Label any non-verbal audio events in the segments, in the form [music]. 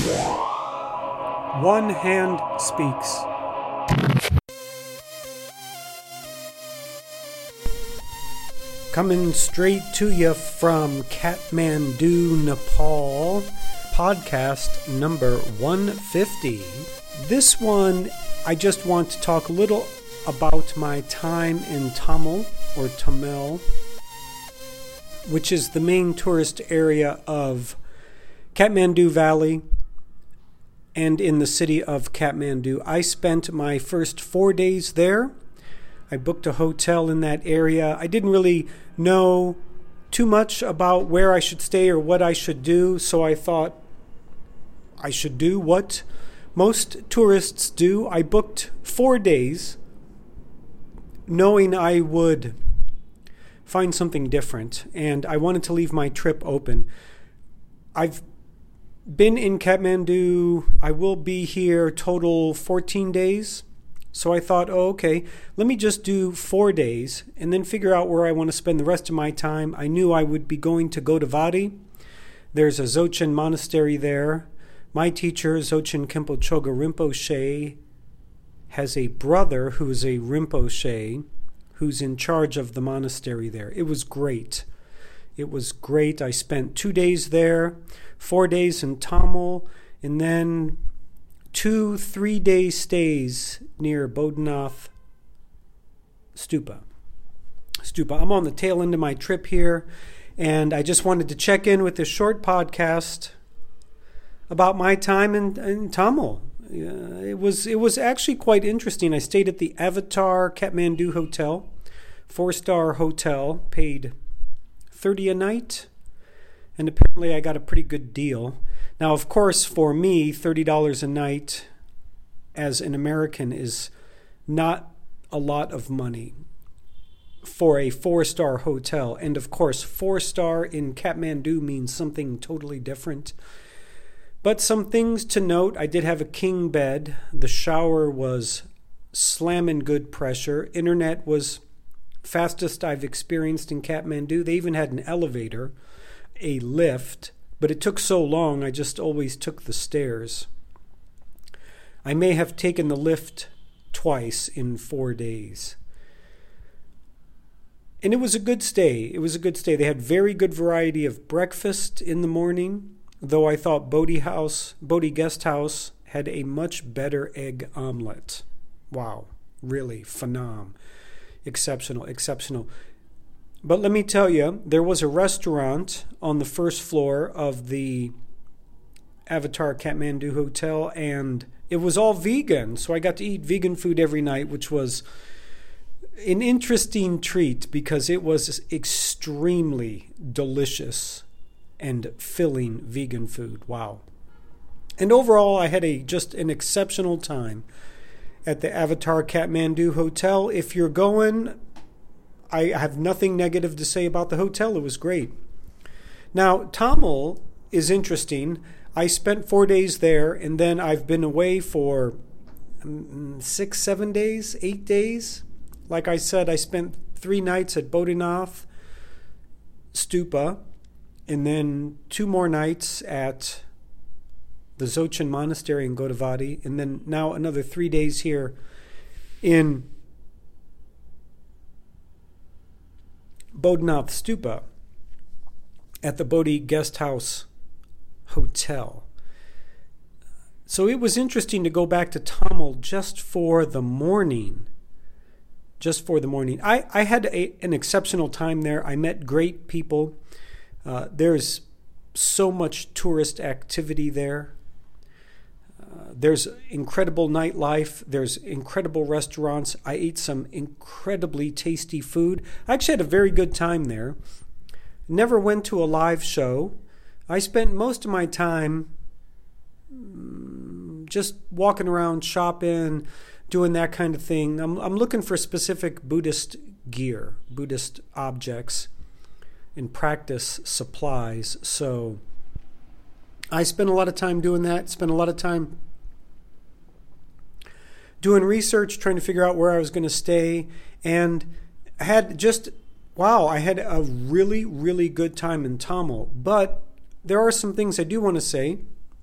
One Hand Speaks. Coming straight to you from Kathmandu, Nepal, podcast number 150. This one, I just want to talk a little about my time in Thamel or Thamel, which is the main tourist area of Kathmandu Valley and in the city of Kathmandu. I spent my first four days there. I booked a hotel in that area. I didn't really know too much about where I should stay or what I should do, so I thought I should do what most tourists do. I booked four days knowing I would find something different, and I wanted to leave my trip open. I've been in Kathmandu. I will be here total 14 days. So I thought, oh, okay, let me just do four days and then figure out where I want to spend the rest of my time. I knew I would be going to Godavari. There's a Dzogchen monastery there. My teacher, Dzogchen Khenpo Choga Rinpoche, has a brother who's a Rinpoche who's in charge of the monastery there. It was great. It was great. I spent two days there, four days in Thamel, and then two three day stays near Bodhanath Stupa. Stupa. I'm on the tail end of my trip here, and I just wanted to check in with this short podcast about my time in, in Thamel. Uh, it was it was actually quite interesting. I stayed at the Avatar Kathmandu Hotel, four star hotel, paid thirty a night, and apparently I got a pretty good deal. Now, of course, for me, $30 a night as an American is not a lot of money for a four star hotel. And of course, four star in Kathmandu means something totally different. But some things to note I did have a king bed. The shower was slamming good pressure. Internet was fastest I've experienced in Kathmandu. They even had an elevator, a lift but it took so long I just always took the stairs. I may have taken the lift twice in four days. And it was a good stay. It was a good stay. They had very good variety of breakfast in the morning, though I thought Bodhi House, Bodhi Guest House had a much better egg omelet. Wow, really phenom. Exceptional, exceptional. But let me tell you, there was a restaurant on the first floor of the Avatar Kathmandu Hotel, and it was all vegan. So I got to eat vegan food every night, which was an interesting treat because it was extremely delicious and filling vegan food. Wow. And overall, I had a just an exceptional time at the Avatar Kathmandu Hotel. If you're going, I have nothing negative to say about the hotel. It was great. Now, Thamel is interesting. I spent four days there, and then I've been away for um, six, seven days, eight days. Like I said, I spent three nights at Bodhanath Stupa, and then two more nights at the Dzogchen Monastery in Godavari, and then now another three days here in Bodhanath Stupa at the Bodhi Guest House Hotel. So it was interesting to go back to Thamel just for the morning. Just for the morning. I, I had a, an exceptional time there. I met great people. Uh, there's so much tourist activity there. There's incredible nightlife. There's incredible restaurants. I ate some incredibly tasty food. I actually had a very good time there. Never went to a live show. I spent most of my time mm, just walking around, shopping, doing that kind of thing. I'm, I'm looking for specific Buddhist gear, Buddhist objects, and practice supplies. So I spent a lot of time doing that, spent a lot of time doing research, trying to figure out where I was going to stay, and had just, wow, I had a really, really good time in Thamel. But there are some things I do want to say.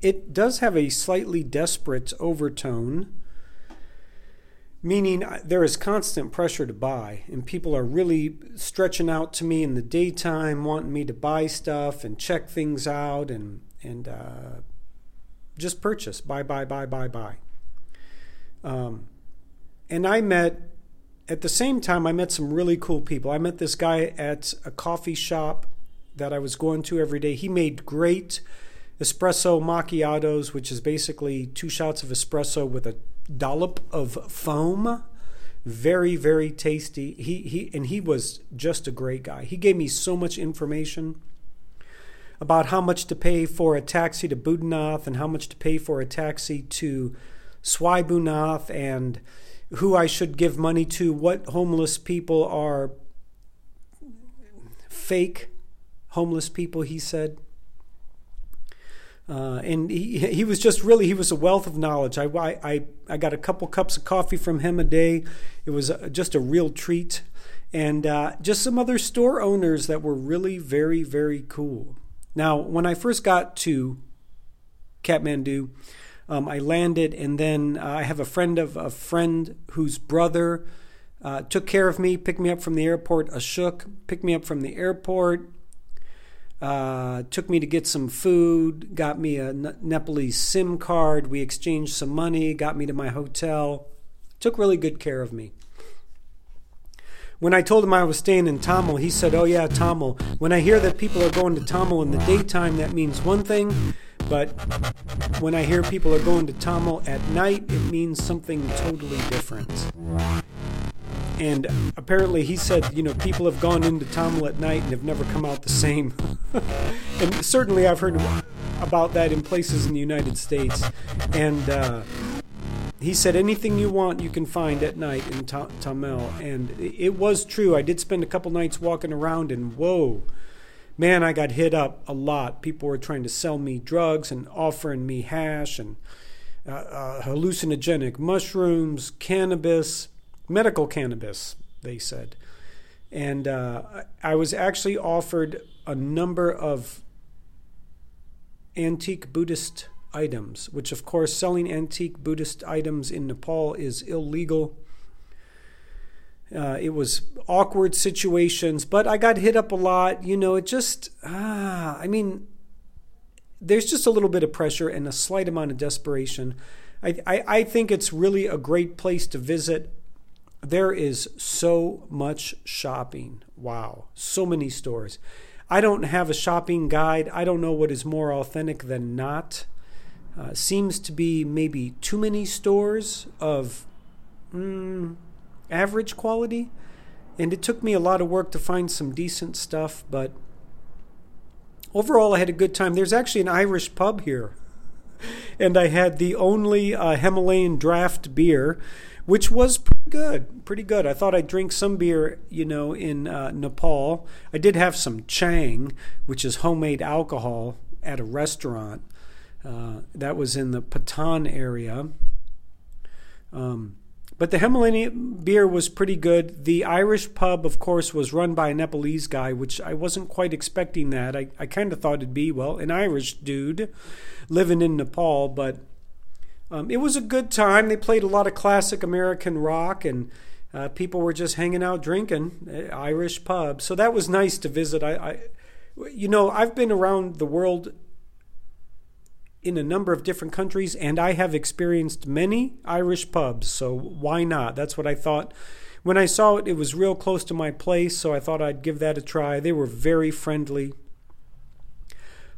it does have a slightly desperate overtone, meaning there is constant pressure to buy, and people are really stretching out to me in the daytime, wanting me to buy stuff and check things out and and uh, just purchase, buy, buy, buy, buy, buy. Um, and I met at the same time I met some really cool people. I met this guy at a coffee shop that I was going to every day. He made great espresso macchiatos, which is basically two shots of espresso with a dollop of foam. Very, very tasty. He he and he was just a great guy. He gave me so much information about how much to pay for a taxi to Boudhanath and how much to pay for a taxi to Swayambhunath and who I should give money to, what homeless people are fake homeless people, he said. Uh, and he, he was just really he was a wealth of knowledge. I, I, I got a couple cups of coffee from him a day. It was just a real treat, and uh, just some other store owners that were really very very cool. Now, when I first got to Kathmandu, um, I landed, and then uh, I have a friend of a friend whose brother uh, took care of me, picked me up from the airport. Ashok picked me up from the airport uh, took me to get some food, got me a Nepalese SIM card. We exchanged some money, got me to my hotel, took really good care of me. When I told him I was staying in Thamel, he said, Oh, yeah, Thamel. When I hear that people are going to Thamel in the daytime, that means one thing. But when I hear people are going to Thamel at night, it means something totally different. And apparently, he said, you know, people have gone into Thamel at night and have never come out the same. [laughs] and certainly, I've heard about that in places in the United States. And uh, he said, anything you want, you can find at night in Ta- Thamel. And it was true. I did spend a couple nights walking around, and whoa, man, I got hit up a lot. People were trying to sell me drugs and offering me hash and uh, uh, hallucinogenic mushrooms, cannabis medical cannabis, they said. And uh, I was actually offered a number of antique Buddhist items, which, of course, selling antique Buddhist items in Nepal is illegal. Uh, it was awkward situations, but I got hit up a lot. You know, it just, ah, I mean, there's just a little bit of pressure and a slight amount of desperation. I, I, I think it's really a great place to visit there is so much shopping. Wow, so many stores. I don't have a shopping guide. I don't know what is more authentic than not. Uh, seems to be maybe too many stores of mm, average quality. And it took me a lot of work to find some decent stuff, but overall, I had a good time. There's actually an Irish pub here. [laughs] And I had the only uh, Himalayan draft beer which was pretty good. Pretty good. I thought I'd drink some beer, you know, in uh, Nepal. I did have some chang, which is homemade alcohol, at a restaurant. Uh, that was in the Patan area. Um, but the Himalayan beer was pretty good. The Irish pub, of course, was run by a Nepalese guy, which I wasn't quite expecting that. I, I kind of thought it'd be, well, an Irish dude living in Nepal, but um, it was a good time. They played a lot of classic American rock, and uh, people were just hanging out drinking uh, Irish pub. So that was nice to visit. I, I, you know, I've been around the world in a number of different countries, and I have experienced many Irish pubs. So why not? That's what I thought. When I saw it, it was real close to my place, so I thought I'd give that a try. They were very friendly.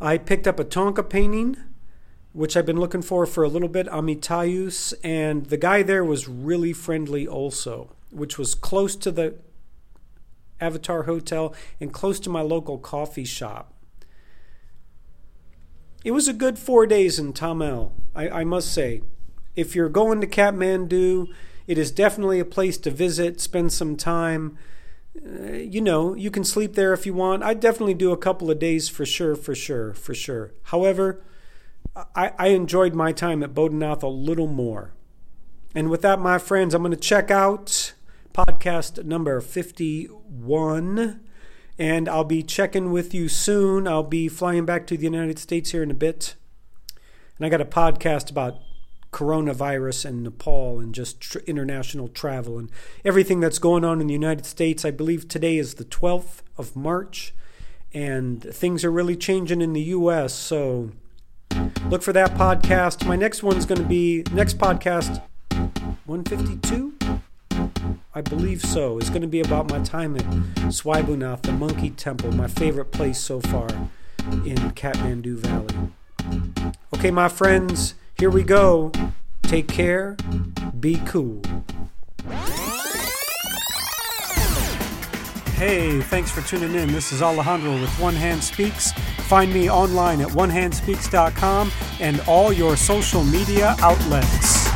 I picked up a Thangka painting which I've been looking for for a little bit, Amitayus, and the guy there was really friendly also, which was close to the Avatar Hotel and close to my local coffee shop. It was a good four days in Thamel, I, I must say. If you're going to Kathmandu, it is definitely a place to visit, spend some time. Uh, you know, you can sleep there if you want. I'd definitely do a couple of days for sure, for sure, for sure. However, I, I enjoyed my time at Boudhanath a little more. And with that, my friends, I'm going to check out podcast number 51. And I'll be checking with you soon. I'll be flying back to the United States here in a bit. And I got a podcast about coronavirus and Nepal and just tr- international travel and everything that's going on in the United States. I believe today is the 12th of March and things are really changing in the US. So look for that podcast. My next one's going to be next podcast 152. I believe so. It's going to be about my time at Swayambhunath, the monkey temple, my favorite place so far in Kathmandu Valley. Okay, my friends, here we go. Take care. Be cool. Hey, thanks for tuning in. This is Alejandro with One Hand Speaks. Find me online at onehandspeaks.com and all your social media outlets.